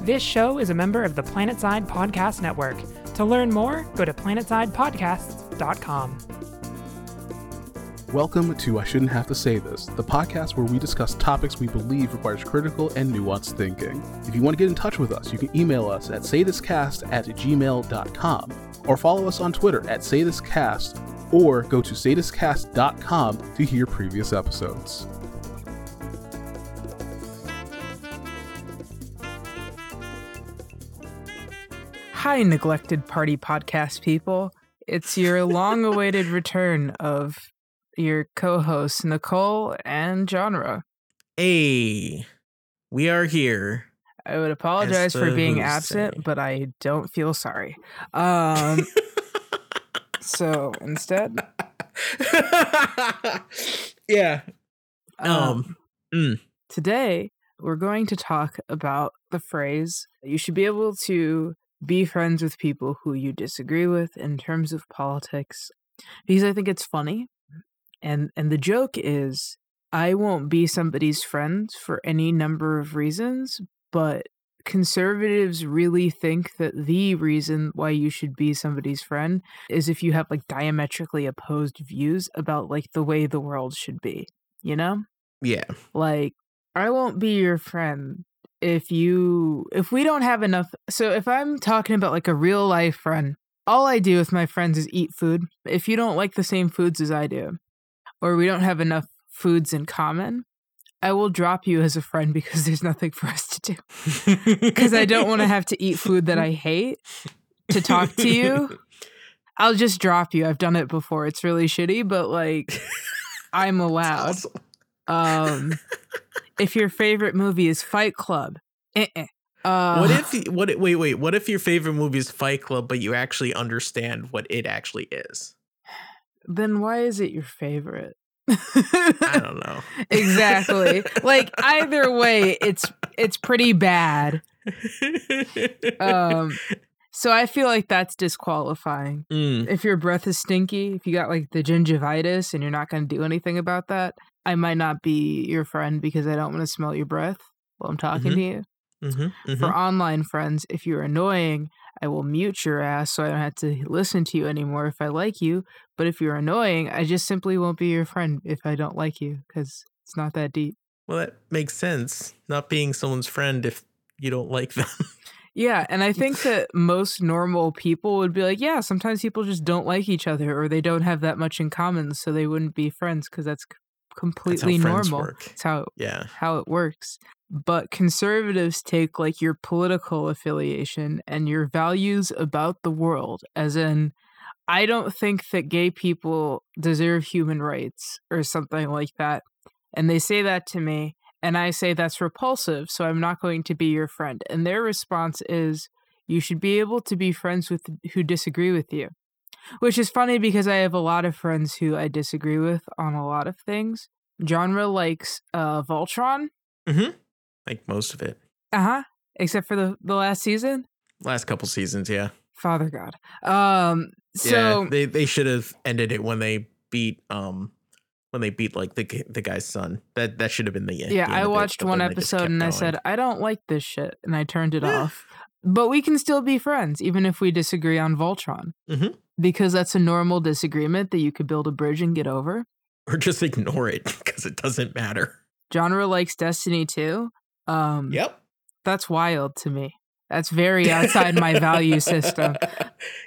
This show is a member of the Planetside Podcast Network. To learn more, go to planetsidepodcasts.com. Welcome to I Shouldn't Have to Say This, the podcast where we discuss topics we believe requires critical and nuanced thinking. If you want to get in touch with us, you can email us at saythiscast at gmail.com or follow us on Twitter at saythiscast or go to saythiscast.com to hear previous episodes. Hi, neglected party podcast people. It's your long awaited return of your co hosts, Nicole and Genre. Hey, we are here. I would apologize for being absent, say. but I don't feel sorry. Um, so instead, yeah. um, Um, mm. today we're going to talk about the phrase you should be able to be friends with people who you disagree with in terms of politics because I think it's funny. And and the joke is I won't be somebody's friend for any number of reasons, but conservatives really think that the reason why you should be somebody's friend is if you have like diametrically opposed views about like the way the world should be, you know? Yeah. like i won't be your friend if you if we don't have enough so if i'm talking about like a real life friend all i do with my friends is eat food. If you don't like the same foods as i do or we don't have enough foods in common i will drop you as a friend because there's nothing for us to do. Because i don't want to have to eat food that i hate to talk to you i'll just drop you. I've done it before. It's really shitty but like i'm allowed um, if your favorite movie is Fight Club. Uh, what if what? Wait, wait. What if your favorite movie is Fight Club, but you actually understand what it actually is? then why is it your favorite? I don't know. exactly. like either way, it's it's pretty bad. Um, so I feel like that's disqualifying. Mm, If your breath is stinky, if you got like the gingivitis and you're not going to do anything about that, I might not be your friend because I don't want to smell your breath while I'm talking Mhm. to you. mhm, mhm. For online friends, if you're annoying, I will mute your ass so I don't have to listen to you anymore if I like you. But if you're annoying, I just simply won't be your friend if I don't like you because it's not that deep. Well, that makes sense. Not being someone's friend if you don't like them. Yeah, and I think that most normal people would be like, yeah, sometimes people just don't like each other or they don't have that much in common, so they wouldn't be friends because that's completely normal. work. It's how yeah. how it works. But conservatives take like your political affiliation and your values about the world, as in, I don't think that gay people deserve human rights or something like that. And they say that to me, and I say that's repulsive, so I'm not going to be your friend. And their response is, you should be able to be friends with who disagree with you. Which is funny because I have a lot of friends who I disagree with on a lot of things. Genre likes uh, Voltron. Mm-hmm. Like most of it. Uh huh. Except for the the last season, Last couple seasons, yeah. Father God. Um. So yeah, they they should have ended it when they beat um when they beat like the the guy's son. That that should have been the end. yeah, the end I of it, watched one then they just episode and I said I don't like this shit, and I turned it Yeah. off. But we can still be friends, even if we disagree on Voltron, Mhm. Because that's a normal disagreement that you could build a bridge and get over. or just ignore it because it doesn't matter. Genre likes Destiny too. Um, Yep. that's wild to me. That's very outside my value system.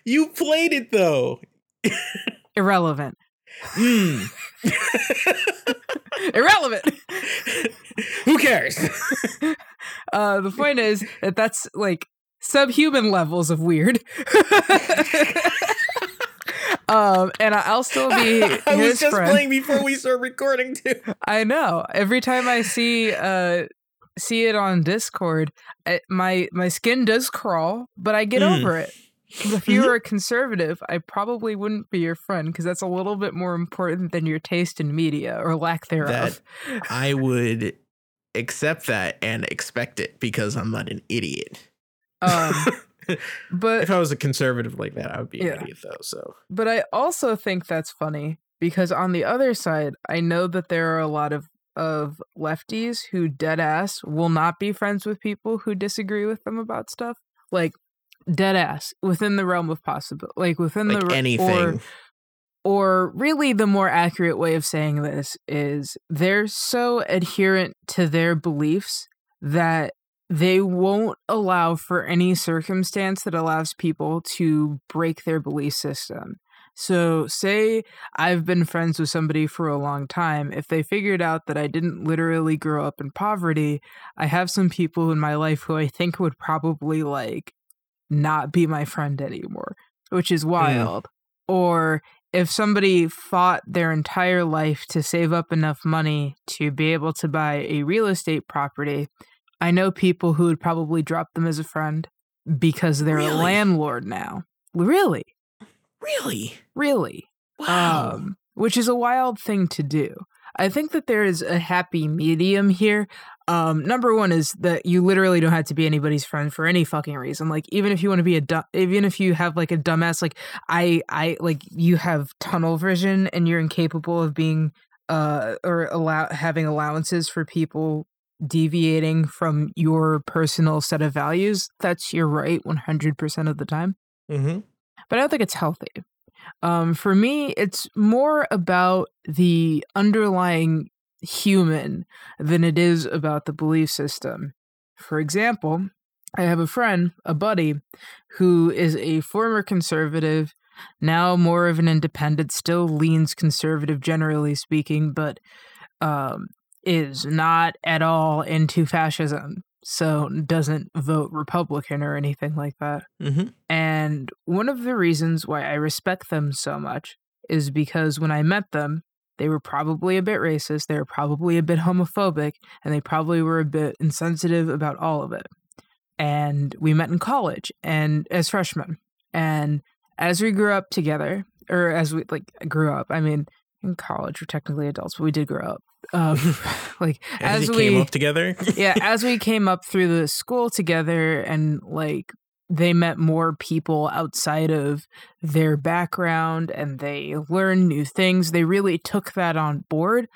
You played it though. Irrelevant. Mm. Irrelevant. Who cares? Uh, the point is that that's like subhuman levels of weird. Um, and I'll still be I was just friend. playing before we start recording too. I know. Every time I see uh see it on Discord, I, my my skin does crawl, but I get Mm. over it. If you were a conservative, I probably wouldn't be your friend because that's a little bit more important than your taste in media or lack thereof. I would accept that and expect it because I'm not an idiot. Um, but if I was a conservative like that, I would be Yeah. an idiot though. So But I also think that's funny because on the other side, I know that there are a lot of of lefties who dead ass will not be friends with people who disagree with them about stuff. Like dead ass within the realm of possible like within like the anything. or or really the more accurate way of saying this is they're so adherent to their beliefs that they won't allow for any circumstance that allows people to break their belief system. So, say I've been friends with somebody for a long time. If they figured out that I didn't literally grow up in poverty, I have some people in my life who I think would probably like not be my friend anymore, which is mm. wild. Or if somebody fought their entire life to save up enough money to be able to buy a real estate property, I know people who would probably drop them as a friend because they're a landlord now. Really? Really? Really? Wow. Um, which is a wild thing to do. I think that there is a happy medium here. Um, number one is that you literally don't have to be anybody's friend for any fucking reason. Like even if you want to be a dumb, even if you have like a dumbass, like I, I like you have tunnel vision and you're incapable of being uh or allow having allowances for people deviating from your personal set of values. That's your right 100% of the time mm-hmm. but I don't think it's healthy. Um, for me, it's more about the underlying human than it is about the belief system. For example, I have a friend, a buddy, who is a former conservative, now more of an independent, still leans conservative generally speaking, but um, is not at all into fascism. So doesn't vote Republican or anything like that. Mm-hmm. And one of the reasons why I respect them so much is because when I met them, they were probably a bit racist, they were probably a bit homophobic, and they probably were a bit insensitive about all of it. And we met in college and as freshmen. And as we grew up together, or as we like grew up, I mean, in college we're technically adults, but we did grow up. Um, like As, as, we came up together. yeah, as we came up through the school together and like they met more people outside of their background and they learned new things, they really took that on board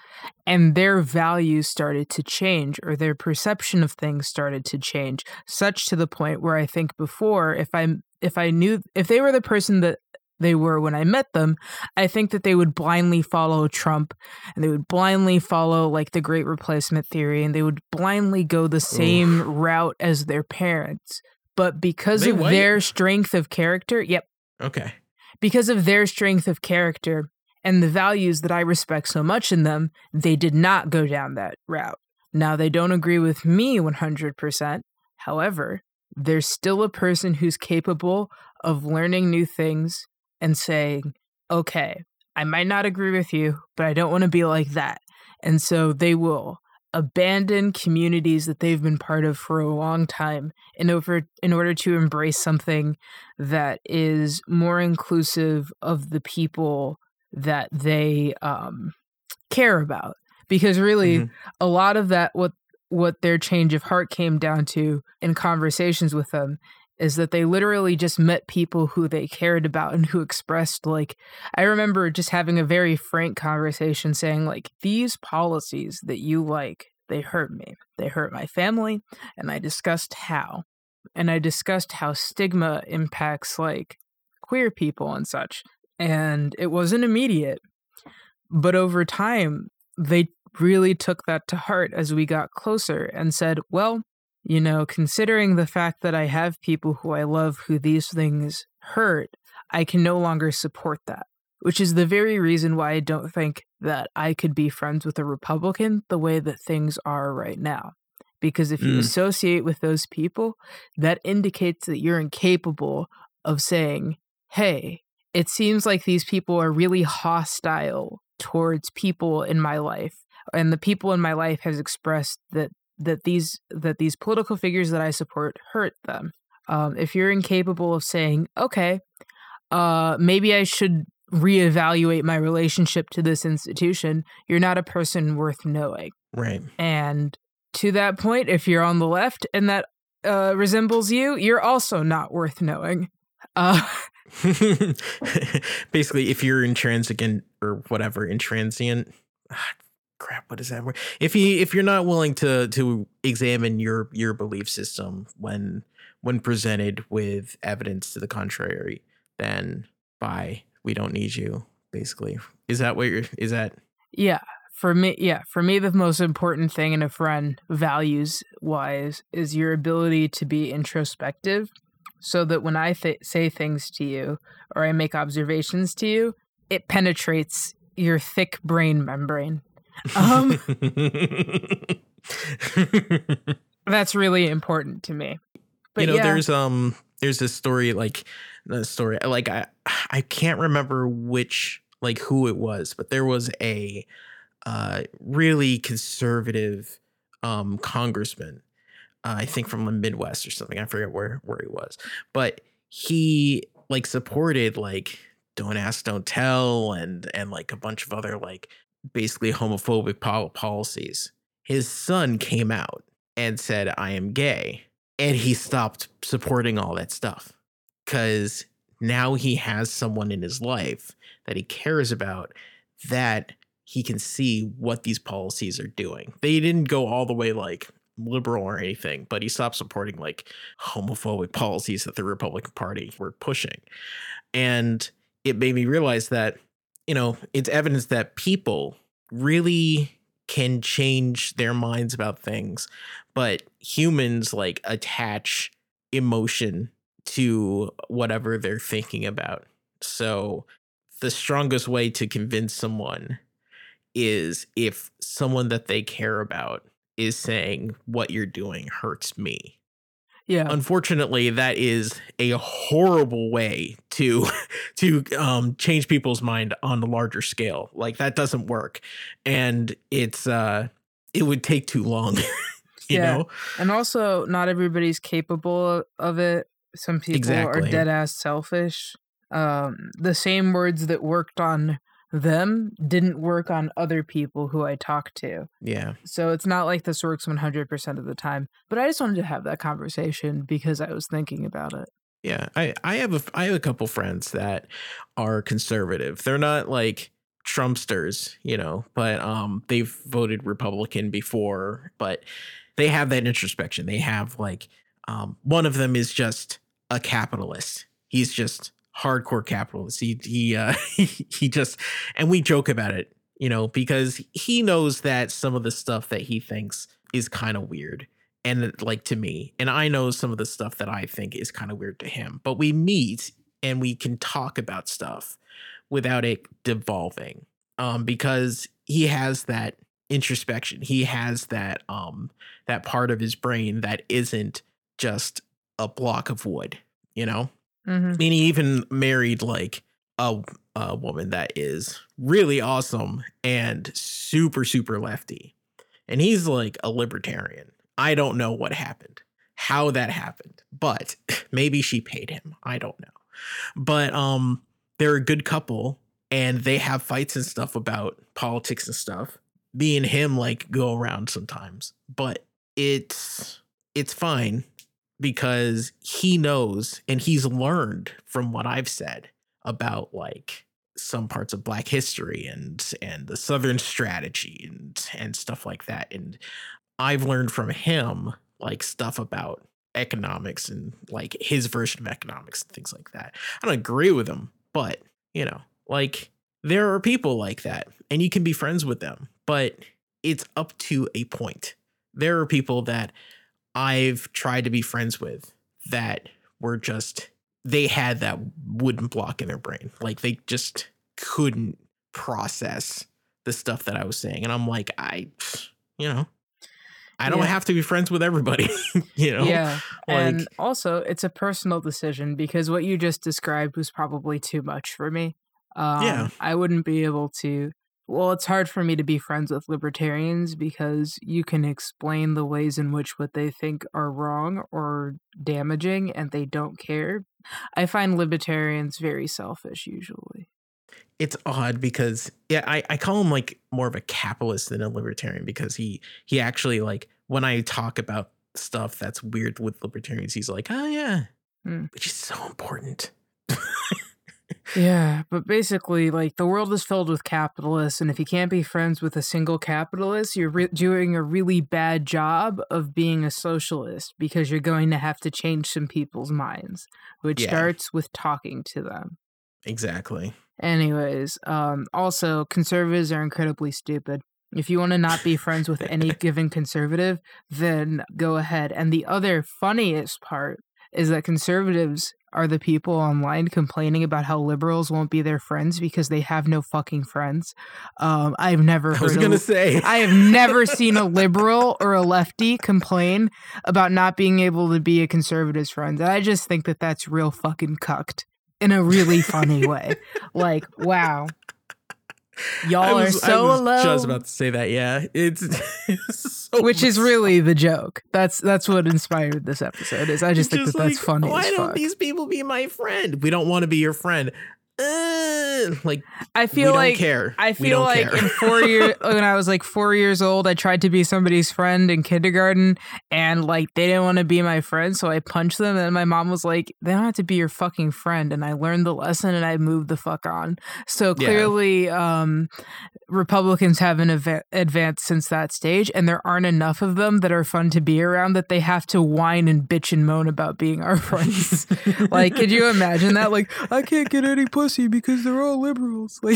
and their values started to change or their perception of things started to change such to the point where I think before if I if I knew if they were the person that they were when I met them, I think that they would blindly follow Trump and they would blindly follow like the great replacement theory and they would blindly go the same route as their parents. But because They of white? their strength of character, yep, okay. because of their strength of character and the values that I respect so much in them, they did not go down that route. Now, they don't agree with me 100%. However, there's still a person who's capable of learning new things and saying, okay, I might not agree with you, but I don't want to be like that. And so they will abandon communities that they've been part of for a long time in over in order to embrace something that is more inclusive of the people that they um, care about because really Mhm. a lot of that what what their change of heart came down to in conversations with them is that they literally just met people who they cared about and who expressed like I remember just having a very frank conversation saying like these policies that you like they hurt me. They hurt my family and I discussed how. And I discussed how stigma impacts like queer people and such. And it wasn't immediate but over time they really took that to heart as we got closer and said well you know, considering the fact that I have people who I love who these things hurt, I can no longer support that. Which is the very reason why I don't think that I could be friends with a Republican the way that things are right now. Because if you Mm. associate with those people, that indicates that you're incapable of saying, hey, it seems like these people are really hostile towards people in my life. And the people in my life has expressed that that these that these political figures that I support hurt them. Um, if you're incapable of saying, okay, uh, maybe I should reevaluate my relationship to this institution, you're not a person worth knowing. Right. And to that point, if you're on the left and that uh, resembles you, you're also not worth knowing. Uh, Basically, if you're intransigent or whatever, intransient, ah, crap what is that word if you if you're not willing to to examine your your belief system when when presented with evidence to the contrary then bye we don't need you basically is that what you're is that Yeah. For me, yeah, for me, the most important thing in a friend, values wise, is your ability to be introspective so that when I th- say things to you or I make observations to you, it penetrates your thick brain membrane. Um, That's really important to me. But you know yeah, there's um there's this story like the story like i i can't remember which like who it was but there was a uh really conservative um congressman uh, i think from the midwest or something i forget where where he was but he like supported like don't ask don't tell and and like a bunch of other like basically homophobic policies his son came out and said i am gay and he stopped supporting all that stuff because now he has someone in his life that he cares about that he can see what these policies are doing. They didn't go all the way like liberal or anything, but he stopped supporting like homophobic policies that the Republican Party were pushing. And it made me realize that, you know, it's evidence that people really can change their minds about things, but humans like attach emotion to whatever they're thinking about. So the strongest way to convince someone is if someone that they care about is saying what you're doing hurts me. Yeah, Unfortunately, that is a horrible way to to um change people's mind on a larger scale. Like that doesn't work. And it's uh it would take too long. you Yeah. know? and also not everybody's capable of it. Some people Exactly. are dead ass selfish. Um, the same words that worked on them didn't work on other people who I talked to. Yeah. So it's not like this works 100% of the time. But I just wanted to have that conversation because I was thinking about it. Yeah, I I have a I have a couple friends that are conservative. They're not like Trumpsters, you know, but um they've voted Republican before, but they have that introspection. They have like um one of them is just a capitalist. He's just hardcore capitalist. He he uh he just and we joke about it, you know, because he knows that some of the stuff that he thinks is kind of weird and like to me and i know some of the stuff that i think is kind of weird to him but we meet and we can talk about stuff without it devolving um because he has that introspection he has that um that part of his brain that isn't just a block of wood you know Mm-hmm. Mean, he even married like a, a woman that is really awesome and super, super lefty. And he's like a libertarian. I don't know what happened, how that happened, but maybe she paid him. I don't know. But um, they're a good couple and they have fights and stuff about politics and stuff. Me and him like go around sometimes, but it's it's fine because he knows and he's learned from what I've said about like some parts of black history and and the southern strategy and and stuff like that and I've learned from him like stuff about economics and like his version of economics and things like that. I don't agree with him, but you know, like there are people like that and you can be friends with them, but it's up to a point. There are people that I've tried to be friends with that were just they had that wooden block in their brain. Like they just couldn't process the stuff that I was saying. And I'm like, I you know, I don't Yeah. have to be friends with everybody. you know? Yeah. Like and also, it's a personal decision because what you just described was probably too much for me. Um, Yeah. I wouldn't be able to. Well, it's hard for me to be friends with libertarians because you can explain the ways in which what they think are wrong or damaging and they don't care. I find libertarians very selfish usually. it's odd because yeah, I, I call him like more of a capitalist than a libertarian because he he actually like when I talk about stuff that's weird with libertarians, he's like, oh yeah, Hmm. which is so important. Yeah, but basically, like the world is filled with capitalists, and if you can't be friends with a single capitalist, you're re- doing a really bad job of being a socialist because you're going to have to change some people's minds, which Yeah. starts with talking to them. Exactly. Anyways, um, also conservatives are incredibly stupid. If you want to not be friends with any given conservative, then go ahead. And the other funniest part is that conservatives are the people online complaining about how liberals won't be their friends because they have no fucking friends. Um, I've never I was gonna say. I have never seen a liberal or a lefty complain about not being able to be a conservative's friend. And I just think that that's real fucking cucked in a really funny way. Like, wow. Y'all was, are so I was alone. just about to say that. Yeah, it's, it's so which is really the joke. That's that's what inspired this episode. Is I just think that that's funny Why don't fuck. these people be my friend? We don't want to be your friend. Uh, like I feel like care. I feel like in four years when I was like four years old, I tried to be somebody's friend in kindergarten, and like they didn't want to be my friend, so I punched them. And my mom was like, "They don't have to be your fucking friend." And I learned the lesson, and I moved the fuck on. So Yeah. clearly, um, Republicans haven't ava- advanced since that stage, and there aren't enough of them that are fun to be around that they have to whine and bitch and moan about being our friends. like, could you imagine that? Like, I can't get any pussy because they're all liberals.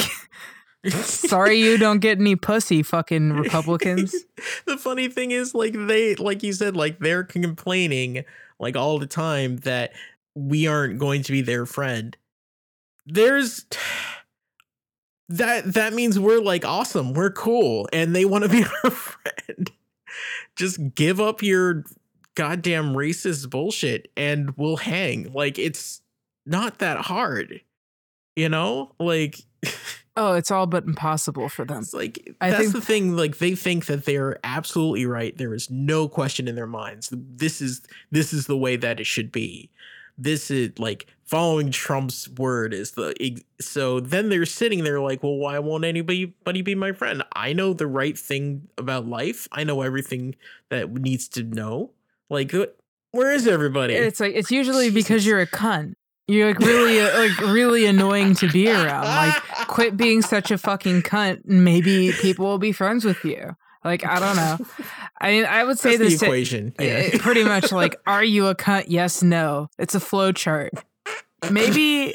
Like. Sorry you don't get any pussy, fucking Republicans. the funny thing is, like they, like you said, like they're complaining like all the time that we aren't going to be their friend. There's that that means we're like awesome, we're cool, and they want to be our friend. Just give up your goddamn racist bullshit and we'll hang. Like it's not that hard. You know? Like Oh, it's all but impossible for them. It's like I that's think- the thing. Like they think that they're absolutely right. There is no question in their minds. This is this is the way that it should be. This is like following Trump's word is the so then they're sitting there like, well, why won't anybody buddy be my friend? I know the right thing about life. I know everything that needs to know. Like, where is everybody? It's like it's usually because you're a cunt. You're like really uh, like really annoying to be around. Like quit being such a fucking cunt and maybe people will be friends with you. Like I don't know. I mean, I would say That's the this to- equation. Uh, Yeah. pretty much like are you a cunt yes no it's a flow chart maybe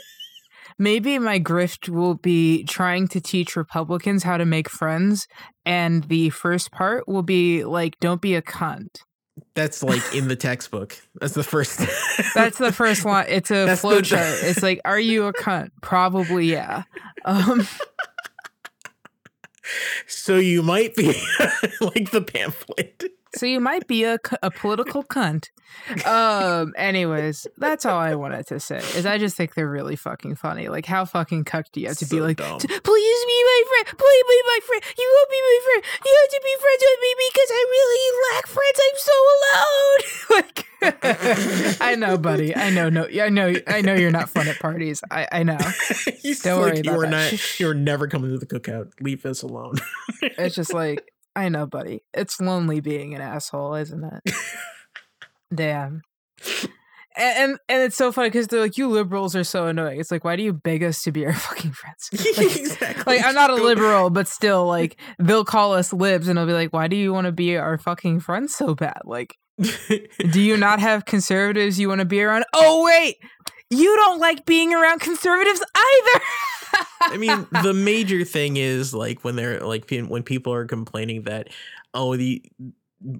maybe my grift will be trying to teach republicans how to make friends and the first part will be like don't be a cunt That's like in the textbook. That's the first. that's the first one it's a That's flow chart it's like are you a cunt probably yeah um So you might be like the pamphlet. So you might be a, a political cunt um anyways that's all i wanted to say is i just think they're really fucking funny like how fucking cucked do you have to be like dumb. Please be my friend please be my friend you won't be my friend you have to be friends with me because i really lack friends i'm so alone like i know buddy i know no i know i know you're not fun at parties i i know He's Don't like, worry you about are that. not. You're never coming to the cookout. Leave us alone. it's just like i know buddy it's lonely being an asshole isn't it damn and and, and it's so funny because they're like you liberals are so annoying it's like why do you beg us to be our fucking friends Like- exactly. like I'm not a liberal, but still, like they'll call us libs, and they'll be like, "Why do you want to be our fucking friends so bad? Like, do you not have conservatives you want to be around? Oh wait, you don't like being around conservatives either. I mean, the major thing is like when they're like when people are complaining that oh the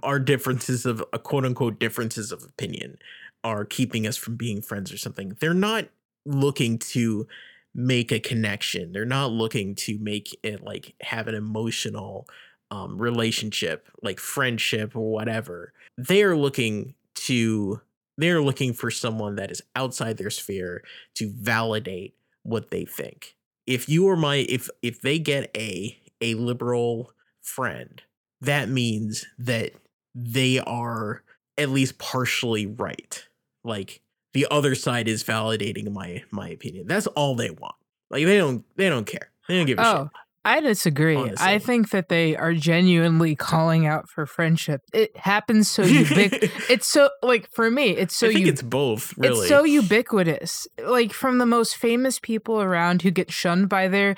our differences of uh, quote unquote differences of opinion are keeping us from being friends or something. They're not looking to make a connection. They're not looking to make it like have an emotional um, relationship, like friendship or whatever. They are looking to they're looking for someone that is outside their sphere to validate what they think. If you are my if if they get a a liberal friend, that means that they are at least partially right. Like the other side is validating my my opinion. That's all they want. Like they don't they don't care. They don't give a oh, I disagree. I think that they are genuinely calling out for friendship. It happens so ubic. it's so like for me, it's so I think you. it's both, really. It's so ubiquitous. Like from the most famous people around who get shunned by their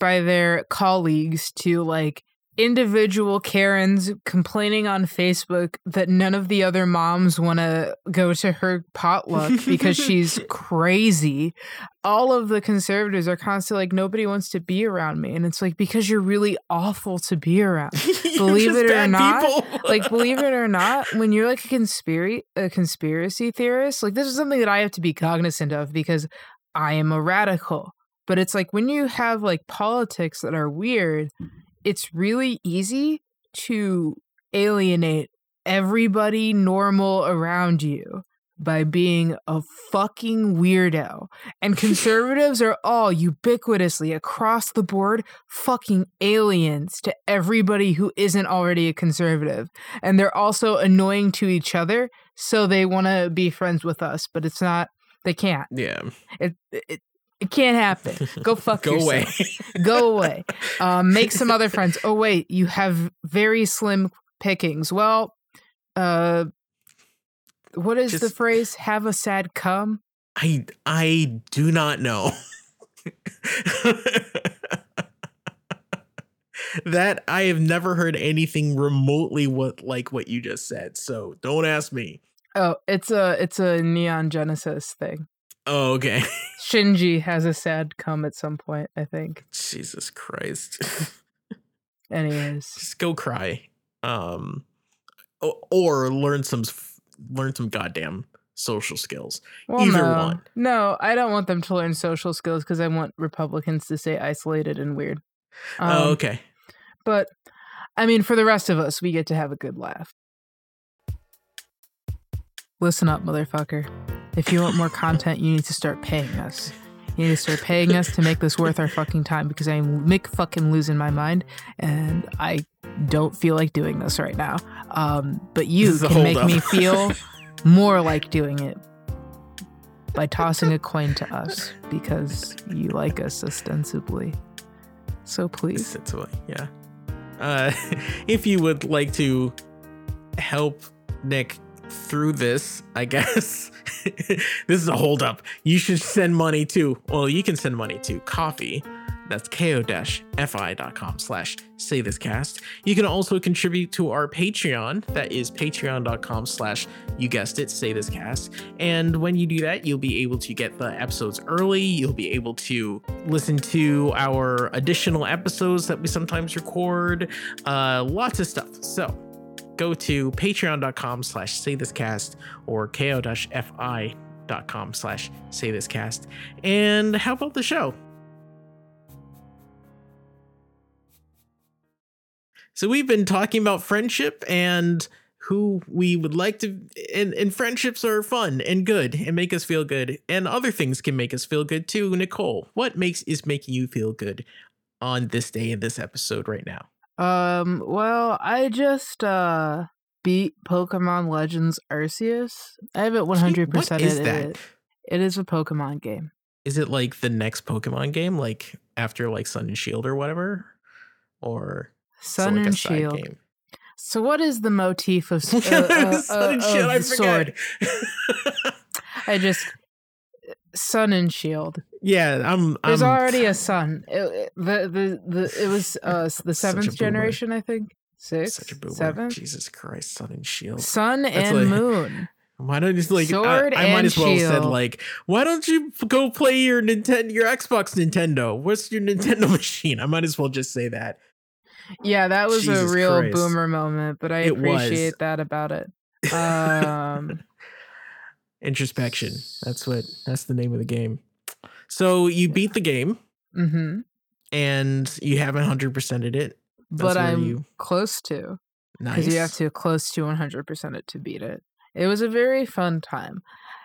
by their colleagues to like individual Karens complaining on Facebook that none of the other moms want to go to her potluck because she's crazy. All of the conservatives are constantly like nobody wants to be around me and it's like because you're really awful to be around. Believe it or not, like believe it or not when you're like a conspiracy a conspiracy theorist like this is something that i have to be cognizant of because i am a radical but it's like when you have like politics that are weird it's really easy to alienate everybody normal around you by being a fucking weirdo. And conservatives are all ubiquitously across the board fucking aliens to everybody who isn't already a conservative. And they're also annoying to each other, so they want to be friends with us, but it's not they can't. yeah, It it, it can't happen. Go fuck go yourself. away. Go away. Um, make some other friends. Oh wait, you have very slim pickings. Well, uh, what is the phrase? Have a sad come. I I do not know. that I have never heard anything remotely what like what you just said. So don't ask me. Oh, it's a it's a Neon Genesis thing. Oh, okay. Shinji has a sad come at some point. I think. Jesus Christ. Anyways, Just go cry. Um or learn some learn some goddamn social skills. well, Either no, one. no, I don't want them to learn social skills because I want Republicans to stay isolated and weird. Um, oh, okay. But I mean, for the rest of us, we get to have a good laugh. Listen up, motherfucker. If you want more content, you need to start paying us. You need to start paying us to make this worth our fucking time because I'm Mick fucking losing my mind and I don't feel like doing this right now. Um, but you This is a can make holdup. me feel more like doing it by tossing a coin to us because you like us ostensibly. So please. Away. Yeah. Uh, if you would like to help Nick through this, I guess this is a holdup. You should send money to. Well, you can send money to Ko-fi. That's ko-fi.com slash say this cast. You can also contribute to our Patreon. That is patreon.com slash you guessed it, say this cast. And when you do that, you'll be able to get the episodes early. You'll be able to listen to our additional episodes that we sometimes record. Uh, lots of stuff. So go to patreon.com slash say this cast or ko-fi.com slash say this cast and help out the show. So we've been talking about friendship and who we would like to and, and friendships are fun and good and make us feel good. And other things can make us feel good too. Nicole what makes is making you feel good on this day in this episode right now Um, well, I just uh beat Pokemon Legends Arceus. I haven't one hundred what percent is it. that It is a Pokemon game. is it like the next pokemon game like after like sun and shield or whatever or Sun like, and Shield. game? So, what is the motif of, uh, uh, Sun and uh, Shield, of I the sword? forgot. I just Sun and Shield. yeah i'm There's I'm, already a sun. It, the, the the it was uh the seventh generation, I think. Sixth, such a boomer seventh. jesus christ sun and shield Sun That's and like- moon. Why don't you like Sword I, I might as well have said like why don't you go play your Nintendo your Xbox Nintendo? What's your Nintendo machine? I might as well just say that. Yeah, that was Jesus a real Christ. boomer moment, but I It was. appreciate that about it. Um, Introspection. That's what that's the name of the game. So you beat the game hmm and you haven't hundred percented it. That's but I'm you- close to Nice. because you have to close to 100% it to beat it. It was a very fun time.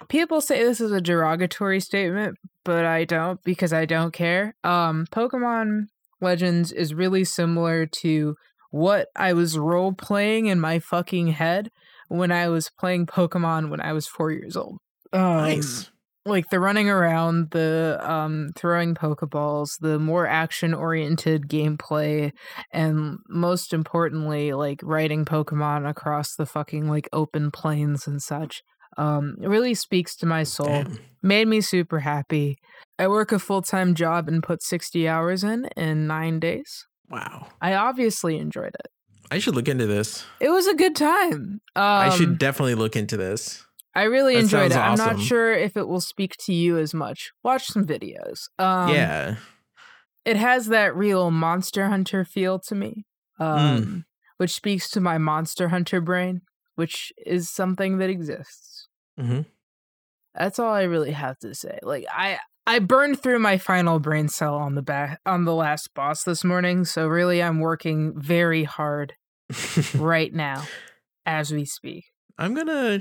People say this is a derogatory statement, but I don't because I don't care. Um, Pokemon Legends is really similar to what I was role playing in my fucking head when I was playing Pokemon when I was four years old. Um, nice. like the running around, the um throwing pokeballs, the more action oriented gameplay, and most importantly, like riding Pokemon across the fucking like open plains and such. Um, it really speaks to my soul. Damn. Made me super happy. I work a full time job and put sixty hours in in nine days. Wow. I obviously enjoyed it. I should look into this. It was a good time. Um, I should definitely look into this. I really That enjoyed it. sounds I'm not sure if it will speak to you as much. Watch some videos. Um, yeah. it has that real Monster Hunter feel to me, um, which speaks to my Monster Hunter brain, which is something that exists. hmm That's all I really have to say. Like I, I burned through my final brain cell on the back on the last boss this morning, so really I'm working very hard right now as we speak. I'm gonna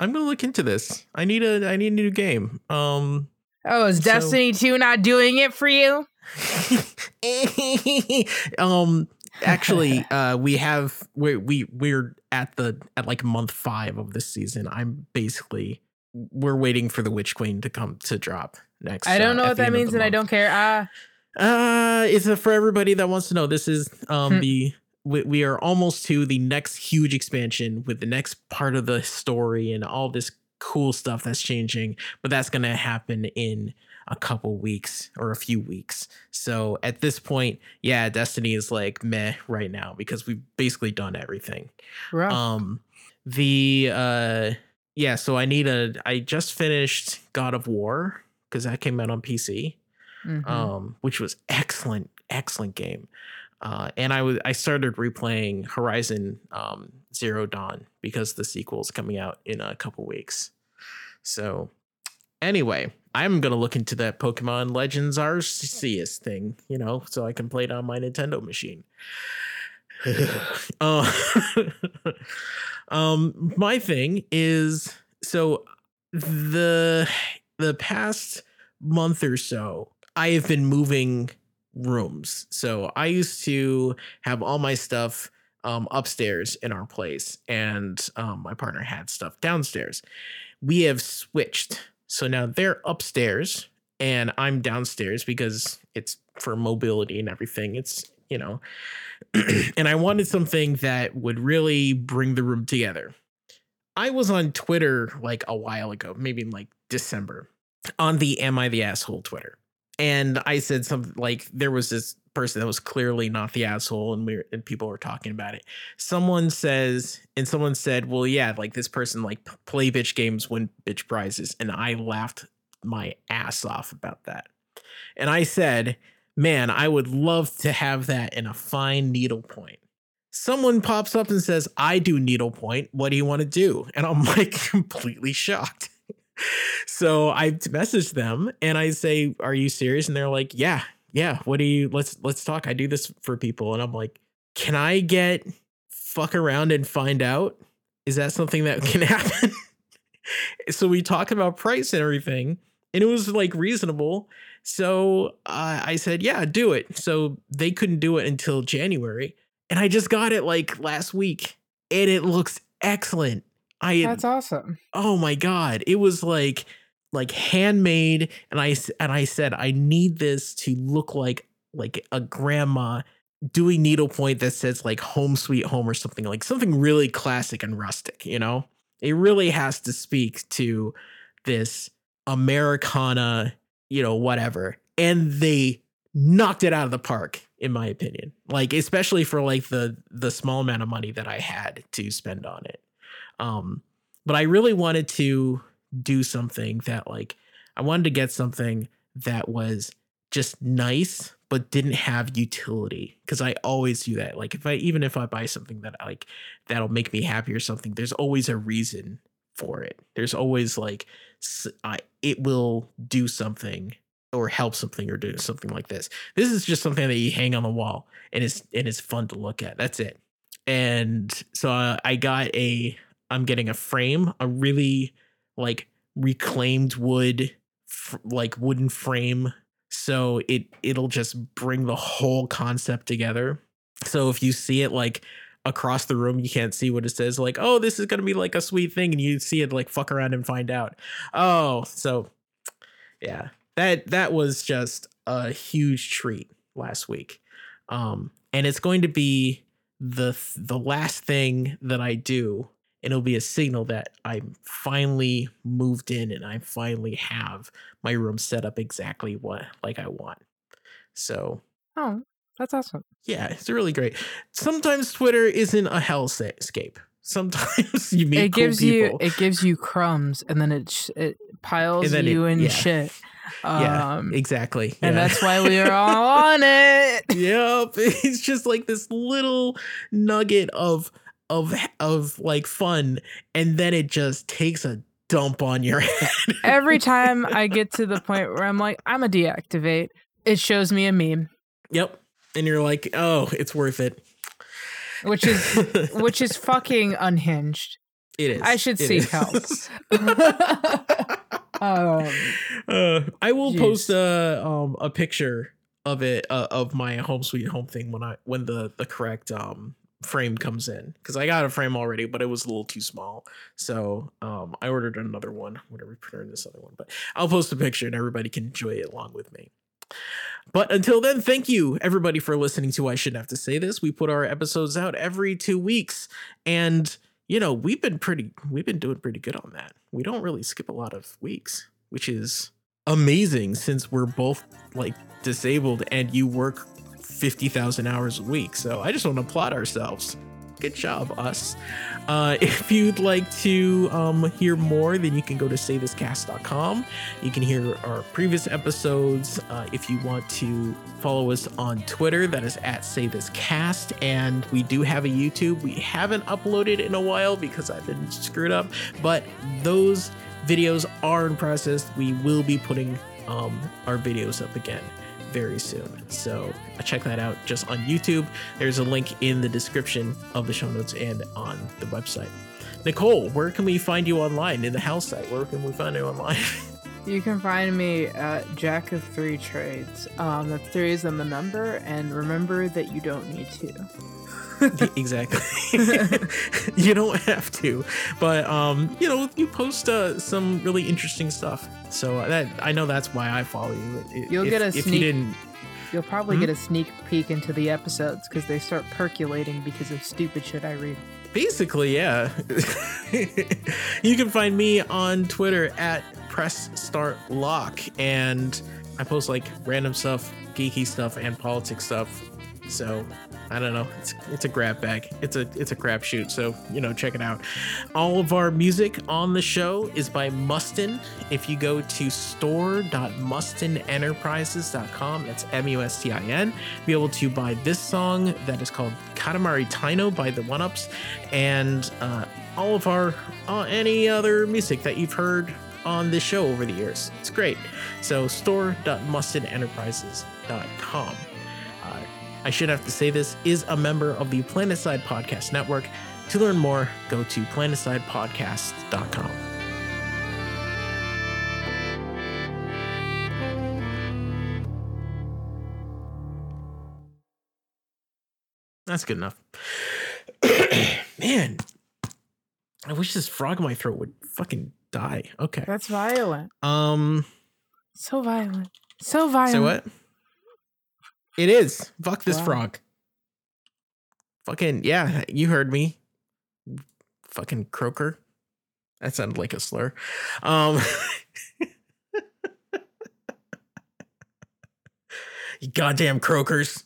I'm gonna look into this. I need a I need a new game. Um Oh, is So- Destiny 2 not doing it for you? um actually uh we have we we we're at the at like month 5 of this season. I'm basically we're waiting for the Witch Queen to come to drop next. I don't uh, know at what that means and I don't care. Ah, Uh, it's for everybody that wants to know. This is um Hmm. the we, we are almost to the next huge expansion with the next part of the story and all this cool stuff that's changing. But that's gonna happen in a couple weeks or a few weeks. So at this point, yeah, Destiny is like meh right now because we've basically done everything. rough. Um, the uh, yeah. So I need a. I just finished God of War because that came out on PC Mhm. um, which was excellent, excellent game. Uh, and I was I started replaying Horizon um, Zero Dawn because the sequel is coming out in a couple weeks. So anyway, I'm gonna look into that Pokemon Legends Arceus thing, you know, so I can play it on my Nintendo machine. uh, um, my thing is so the the past month or so, I have been moving rooms. So I used to have all my stuff um, upstairs in our place, and um, my partner had stuff downstairs. We have switched. So now they're upstairs, and I'm downstairs because it's for mobility and everything. It's, you know, and I wanted something that would really bring the room together. I was on Twitter like a while ago, maybe like December, on the Am I the Asshole Twitter. And I said something like there was this person that was clearly not the asshole, and we were, and people were talking about it. Someone says, and someone said, Well, yeah, like this person like play bitch games, win bitch prizes. And I laughed my ass off about that. And I said, Man, I would love to have that in a fine needlepoint someone pops up and says, I do needlepoint. What do you want to do? And I'm like completely shocked. So I message them and I say, Are you serious? And they're like, Yeah, yeah. What do you let's let's talk. I do this for people. And I'm like, Can I get fuck around and find out? Is that something that can happen? so we talked about price and everything, and it was like reasonable. So uh, I said, Yeah, do it. So they couldn't do it until January and I just got it like last week, and it looks excellent. I That's awesome. oh my god, it was like like handmade, and I and I said I need this to look like like a grandma doing needlepoint that says like home sweet home or something like something really classic and rustic. You know, it really has to speak to this Americana, you know, whatever, and they knocked it out of the park in my opinion like especially for like the the small amount of money that i had to spend on it um but i really wanted to do something that like i wanted to get something that was just nice but didn't have utility because i always do that like if i even if i buy something that like that'll make me happy or something there's always a reason for it there's always like I, it will do something or help something or do something like this. This is just something that you hang on the wall and it's and it's fun to look at. That's it. And so uh, I got a I'm getting a frame, a really like reclaimed wood f- like wooden frame so it it'll just bring the whole concept together. So if you see it like across the room you can't see what it says like oh this is to be like a sweet thing and you see it like fuck around and find out. Oh, so yeah that that was just a huge treat last week um and it's going to be the the last thing that i do and it'll be a signal that i'm finally moved in and i finally have my room set up exactly what like i want so Oh, that's awesome. yeah it's really great sometimes twitter isn't a hellscape sometimes you meet it cool gives people. you it gives you crumbs and then it sh- it piles And then it- you in yeah. shit. yeah Um, exactly and yeah. that's why we are all on it. yep it's just like this little nugget of of of like fun and then it just takes a dump on your head Every time I get to the point where I'm like, I'm a deactivate, it shows me a meme, yep and you're like oh it's worth it which is which is fucking unhinged. it is I should It seek help. Um, uh, I will Jeez. post a um a picture of it uh, of my home sweet home thing when I when the the correct um frame comes in because I got a frame already but it was a little too small so um I ordered another one we put in this other one but I'll post a picture and everybody can enjoy it along with me. But until then, thank you everybody for listening to I Shouldn't Have to Say This. We put our episodes out every two weeks and you know we've been pretty we've been doing pretty good on that we don't really skip a lot of weeks which is amazing since we're both like disabled and you work 50,000 hours a week. So i just want to applaud ourselves. Good job us. Uh, if you'd like to um, hear more then you can go to saythiscast.com you can hear our previous episodes uh, if you want to follow us on twitter that is at saythiscast and we do have a youtube. We haven't uploaded in a while because i've been screwed up but those videos are in process. We will be putting um, our videos up again very soon. So check that out just on youtube. There's a link in the description of the show notes and on the website. Nicole where can we find you online? In the house site where can we find you online? You can find me at Jack of Three Trades. Um, the three is in the number, and remember that you don't need to. exactly. You don't have to but um you know you post uh, some really interesting stuff. So that i know that's why i follow you. You'll if, get a if you sneak- didn't You'll probably Hmm? get a sneak peek into the episodes because they start percolating because of stupid shit I read. basically yeah. You can find me on twitter at press start lock and i post like random stuff geeky stuff and politics stuff. So i don't know. It's it's a grab bag. It's a it's a crapshoot. So you know check it out. All of our music on the show is by mustin. If you go to store.mustinenterprises.com that's m-u-s-t-i-n be able to buy this song that is called katamari taino by the OneUps and uh, all of our uh, any other music that you've heard on this show over the years. It's great. So store.mustinenterprises.com i should have to say this is a member of the planetside podcast network to learn more go to planetsidepodcast.com That's good enough. Man, I wish this frog in my throat would fucking die. Okay. That's violent. Um. So violent. So violent. So what? It is. Fuck this Wow. frog. Fucking yeah, you heard me. Fucking croaker. That sounded like a slur. Um. you goddamn croakers.